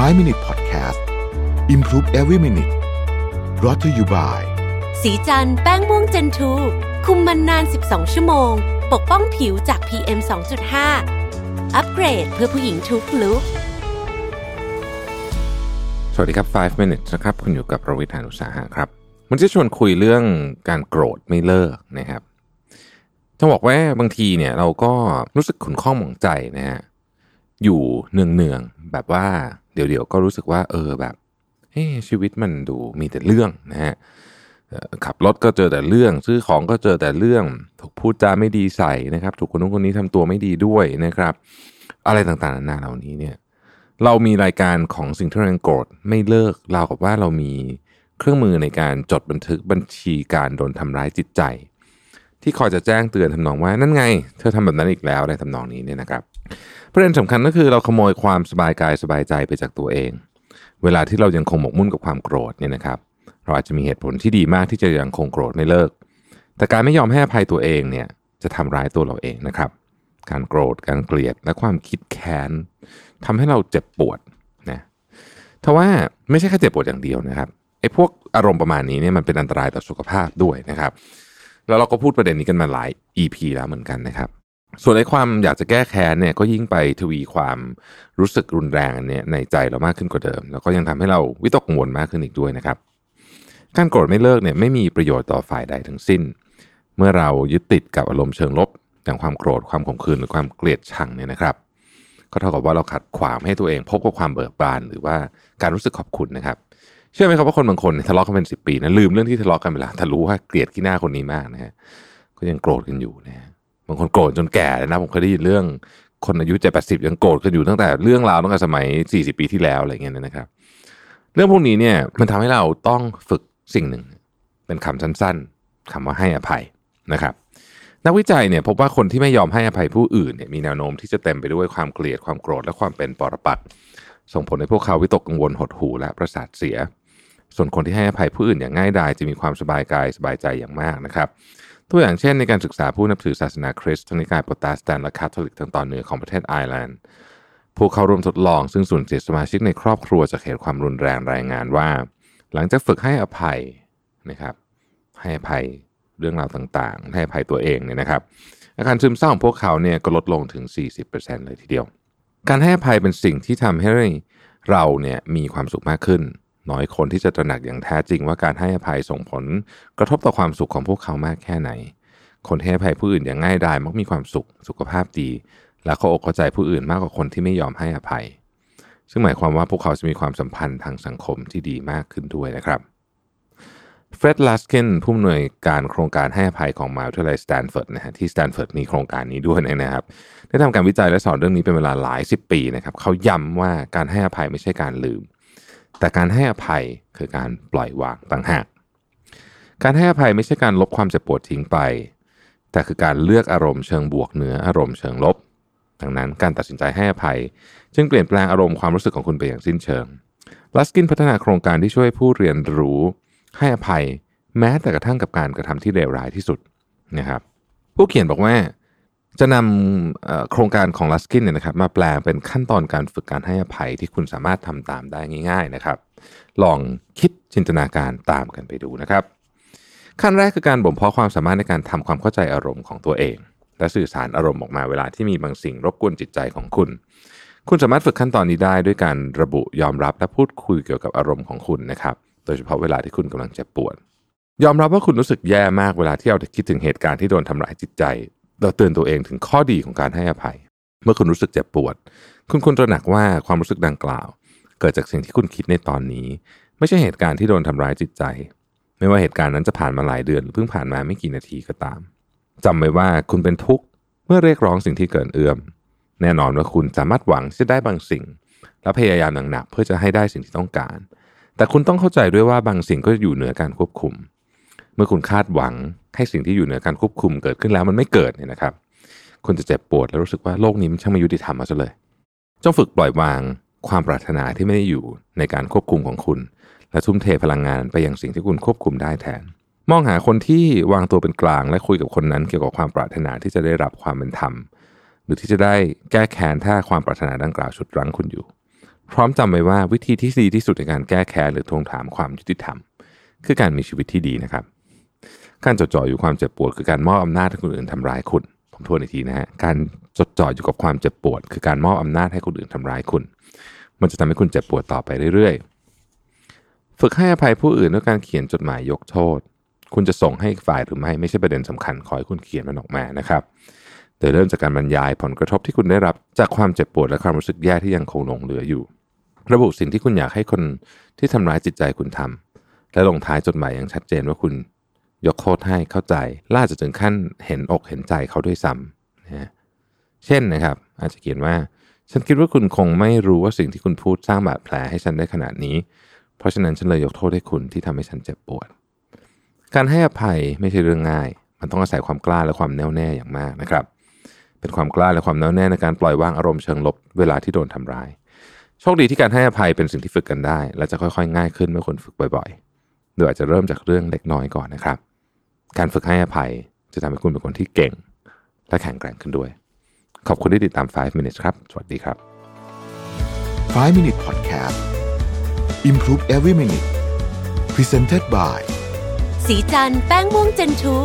5 Minute Podcast Improve Every Minute r o t to you by สีจันแป้งม่วงเจนทูคุมมันนาน 12 ชั่วโมง ปกป้องผิวจาก PM 2.5 อัปเกรดเพื่อผู้หญิงทุกลุกสวัสดีครับ 5 minutes นะครับ คุณอยู่กับประวิทยานุสาหะครับ มันจะชวนคุยเรื่องการโกรธไม่เลิกนะครับจะบอกว่าบางทีเนี่ยเราก็รู้สึกขุนข้องหมองใจนะฮะอยู่เนืองๆแบบว่า เดี๋ยวๆก็รู้สึกว่าเออแบบเฮ้ชีวิตมันดูมีแต่เรื่องนะฮะขับรถก็เจอแต่เรื่อง ซื้อของก็เจอแต่เรื่อง ถูกพูดจาไม่ดีใส่นะครับ ถูกคนนู้นคนนี้ทำตัวไม่ดีด้วยนะครับ อะไรต่างๆนานาเหล่านี้เนี่ยเรามีรายการของสิ่งที่เราโกรธไม่เลิกเรากับว่าเรามีเครื่องมือในการจดบันทึกบัญชีการโดนทำร้ายจิตใจ ที่คอยจะแจ้งเตือนทำนองว่านั่นไง เธอทำแบบนั้นอีกแล้วอะไรทำนองนี้เนี่ยนะครับ ประเด็นสำคัญก็คือเราขโมยความสบายกายสบายใจไปจากตัวเอง เวลาที่เรายังคงหมกมุ่นกับความโกรธเนี่ยนะครับ เราอาจจะมีเหตุผลที่ดีมากที่จะยังคงโกรธไม่เลิก แต่การไม่ยอมให้อภัยตัวเองเนี่ยจะทำร้ายตัวเราเองนะครับ การโกรธการเกลียดและความคิดแค้นทำให้เราเจ็บปวดนะทว่าไม่ใช่แค่เจ็บปวดอย่างเดียวนะครับไอ้พวกอารมณ์ประมาณนี้เนี่ยมันเป็นอันตรายต่อสุขภาพด้วยนะครับ แล้วเราก็พูดประเด็นนี้กันมาหลาย EP แล้วเหมือนกันนะครับ ส่วนไอ้ความอยากจะแก้แค้นเนี่ยก็ยิ่งไปทวีความรู้สึกรุนแรงอันเนี่ยในใจเรามากขึ้นกว่าเดิม แล้วก็ยังทำให้เราวิตกกังวลมากขึ้นอีกด้วยนะครับ การโกรธไม่เลิกเนี่ยไม่มีประโยชน์ต่อฝ่ายใดทั้งสิ้น เมื่อเรายึดติดกับอารมณ์เชิงลบ อย่างความโกรธความขมขื่นหรือความเกลียดชังเนี่ยนะครับ ก็เท่ากับว่าเราขัดขวางให้ตัวเอง พบกับความเบิกบานหรือว่าการรู้สึกขอบคุณนะครับเชื่อไหมครับว่าคนบางคนทะเลาะกันเป็นสิปีนะลืมเรื่องที่ทะเลาะกันไปแล้วแต่รู้ว่าเกลียดขี้หน้าคนนี้มากนะฮะก็ยังโกรธกันอยู่นะฮะางคนโกรธจนแก่เลยนะผมเคยได้ยินเรื่องคนอายุเจ็ดแปดสิบยังโกรธกันอยู่ตั้งแต่เรื่องราวตั้งแต่สมัยสี่สิบปีที่แล้วอะไรเงี้ยนะครับ เรื่องพวกนี้เนี่ยมันทำให้เราต้องฝึกสิ่งหนึ่ง เป็นคำสั้นๆคำว่าให้อภัยนะครับนักวิจัยเนี่ยพบว่าคนที่ไม่ยอมให้อภัยผู้อื่นเนี่ยมีแนวโน้มที่จะเต็มไปด้วยความเกลียดความโกรธและความเป็นปรปักษ์ส่งผลให้พวกเขาวิตกกังวลหดหู่และประสาทเสีย ส่วนคนที่ให้อภัยผู้อื่นอย่างง่ายดายจะมีความสบายกายสบายใจอย่างมากนะครับ ตัวอย่างเช่นในการศึกษาผู้นับถือศาสนาคริสต์ทั้งนิกายโปรเตสแตนต์และคาทอลิกทางตอนเหนือของประเทศไอร์แลนด์ผู้เข้าร่วมทดลองซึ่งสูญเสียสมาชิกในครอบครัวจากเหตุความรุนแรงรายงานว่า หลังจากฝึกให้อภัยนะครับให้อภัยเรื่องราวต่างๆ ให้อภัยตัวเองเนี่ยนะครับ อาการซึมเศร้าของพวกเขาเนี่ยก็ลดลงถึง 40%เลยทีเดียว การให้อภัยเป็นสิ่งที่ทำให้เราเนี่ยมีความสุขมากขึ้น น้อยคนที่จะตระหนักอย่างแท้จริงว่าการให้อภัยส่งผล กระทบต่อความสุขของพวกเขามากแค่ไหน คนให้อภัยผู้อื่นอย่างง่ายดายมักมีความสุขสุขภาพดี และเขาอกเข้าใจผู้อื่นมากกว่าคนที่ไม่ยอมให้อภัย ซึ่งหมายความว่าพวกเขาจะมีความสัมพันธ์ทางสังคมที่ดีมากขึ้นด้วยนะครับเฟร็ดลัสกินผู้อำนวยการโครงการให้อภัยของมหาวิทยาลัยสแตนฟอร์ดนะฮะที่สแตนฟอร์ดมีโครงการนี้ด้วยนะครับ ได้ทำการวิจัยและสอนเรื่องนี้เป็นเวลาหลายสิบปีนะครับเขาย้ำว่าการให้อภัยไม่ใช่การลืม แต่การให้อภัยคือการปล่อยวางต่างหากการให้อภัยไม่ใช่การลบความเจ็บปวดทิ้งไป แต่คือการเลือกอารมณ์เชิงบวกเหนืออารมณ์เชิงลบ ดังนั้นการตัดสินใจให้อภัย จึงเปลี่ยนแปลงอารมณ์ความรู้สึกของคุณไปอย่างสิ้นเชิงลัสกินพัฒนาโครงการที่ช่วยผู้เรียนรู้ ให้อภัยแม้แต่กระทั่งกับการกระทำที่เลวร้ายที่สุดนะครับ ผู้เขียนบอกว่า จะนำโครงการของลัสกินเนี่ยนะครับมาแปลงเป็นขั้นตอนการฝึกการให้อภัยที่คุณสามารถทำตามได้ง่าย ๆนะครับ ลองคิดจินตนาการตามกันไปดูนะครับ ขั้นแรกคือการบ่มเพาะความสามารถในการทำความเข้าใจอารมณ์ของตัวเอง และสื่อสารอารมณ์ออกมาเวลาที่มีบางสิ่งรบกวนจิตใจของคุณ คุณสามารถฝึกขั้นตอนนี้ได้ด้วยการระบุยอมรับและพูดคุยเกี่ยวกับอารมณ์ของคุณนะครับ โดยเฉพาะเวลาที่คุณกำลังเจ็บปวดยอมรับว่าคุณรู้สึกแย่มากเวลาที่เราคิดถึงเหตุการณ์ที่โดนทำร้ายจิตใจ เราเตือนตัวเองถึงข้อดีของการให้อภัย เมื่อคุณรู้สึกเจ็บปวด คุณควรตระหนักว่าความรู้สึกดังกล่าว เกิดจากสิ่งที่คุณคิดในตอนนี้ ไม่ใช่เหตุการณ์ที่โดนทำร้ายจิตใจ ไม่ว่าเหตุการณ์นั้นจะผ่านมาหลายเดือนหรือเพิ่งผ่านมาไม่กี่นาทีก็ตามจำไว้ว่าคุณเป็นทุกข์เมื่อเรียกร้องสิ่งที่เกินเอื้อม แน่นอนว่าคุณสามารถหวังจะได้บางสิ่ง และพยายามหนักๆเพื่อจะให้ได้สิ่งที่ต้องการ แต่คุณต้องเข้าใจด้วยว่าบางสิ่งก็อยู่เหนือการควบคุม เมื่อคุณคาดหวังให้สิ่งที่อยู่เหนือการควบคุมเกิดขึ้นแล้วมันไม่เกิดเนี่ยนะครับคุณจะเจ็บปวดและรู้สึกว่าโลกนี้มันช่างไม่ยุติธรรมมาซะเลย จงฝึกปล่อยวางความปรารถนาที่ไม่ได้อยู่ในการควบคุมของคุณ และทุ่มเทพลังงานไปยังสิ่งที่คุณควบคุมได้แทน มองหาคนที่วางตัวเป็นกลางและคุยกับคนนั้นเกี่ยวกับความปรารถนาที่จะได้รับความเป็นธรรม หรือที่จะได้แก้แค้นถ้าความปรารถนาดังกล่าวชุดรั้งคุณอยู่ พร้อมจำไว้ว่าวิธีที่ดีที่สุดในการแก้แค้นหรือทวงถามความยุติธรรม คือการมีชีวิตที่ดีนะครับ การจดจ่ออยู่ความเจ็บปวด คือการมอบอำนาจให้คนอื่นทำร้ายคุณ ผมทวนอีกทีนะฮะ การจดจ่ออยู่กับความเจ็บปวด คือการมอบอำนาจให้คนอื่นทำร้ายคุณ มันจะทำให้คุณเจ็บปวดต่อไปเรื่อยๆ ฝึกให้อภัยผู้อื่นด้วยการเขียนจดหมายยกโทษ คุณจะส่งให้อีกฝ่ายหรือไม่ไม่ใช่ประเด็นสำคัญขอให้คุณเขียนมันออกมานะครับโดยเริ่มจากการบรรยายผลกระทบที่คุณได้รับจากความเจ็บปวดและความรู้สึกแย่ที่ยังคงหลงเหลืออยู่ ระบุสิ่งที่คุณอยากให้คนที่ทำร้ายจิตใจคุณทำและลงท้ายจดหมายอย่างชัดเจนว่าคุณ ยกโทษให้เข้าใจล่าจะถึงขั้นเห็นอกเห็นใจเขาด้วยซ้ำนะเช่นนะครับ อาจจะเขียนว่า ฉันคิดว่าคุณคงไม่รู้ว่าสิ่งที่คุณพูดสร้างบาดแผลให้ฉันได้ขนาดนี้ เพราะฉะนั้นฉันเลยยกโทษให้คุณที่ทำให้ฉันเจ็บปวด การให้อภัยไม่ใช่เรื่องง่าย มันต้องอาศัยความกล้าและความแน่วแน่อย่างมากนะครับ เป็นความกล้าและความแน่วแน่ในการปล่อยวางอารมณ์เชิงลบเวลาที่โดนทำร้ายโชคดีที่การให้อภัยเป็นสิ่งที่ฝึกกันได้ และจะค่อยๆ ง่ายขึ้นเมื่อคนฝึกบ่อยๆ โดยอาจจะเริ่มจากเรื่องเล็กน้อยก่อนนะครับ การฝึกให้อภัยจะทำให้คุณเป็นคนที่เก่ง และแข็งแกร่งขึ้นด้วย ขอบคุณที่ติดตาม 5 minutes ครับ สวัสดีครับ 5 Minute Podcast Improve Every Minute Presented by สีจันแป้งม่วงเจนทู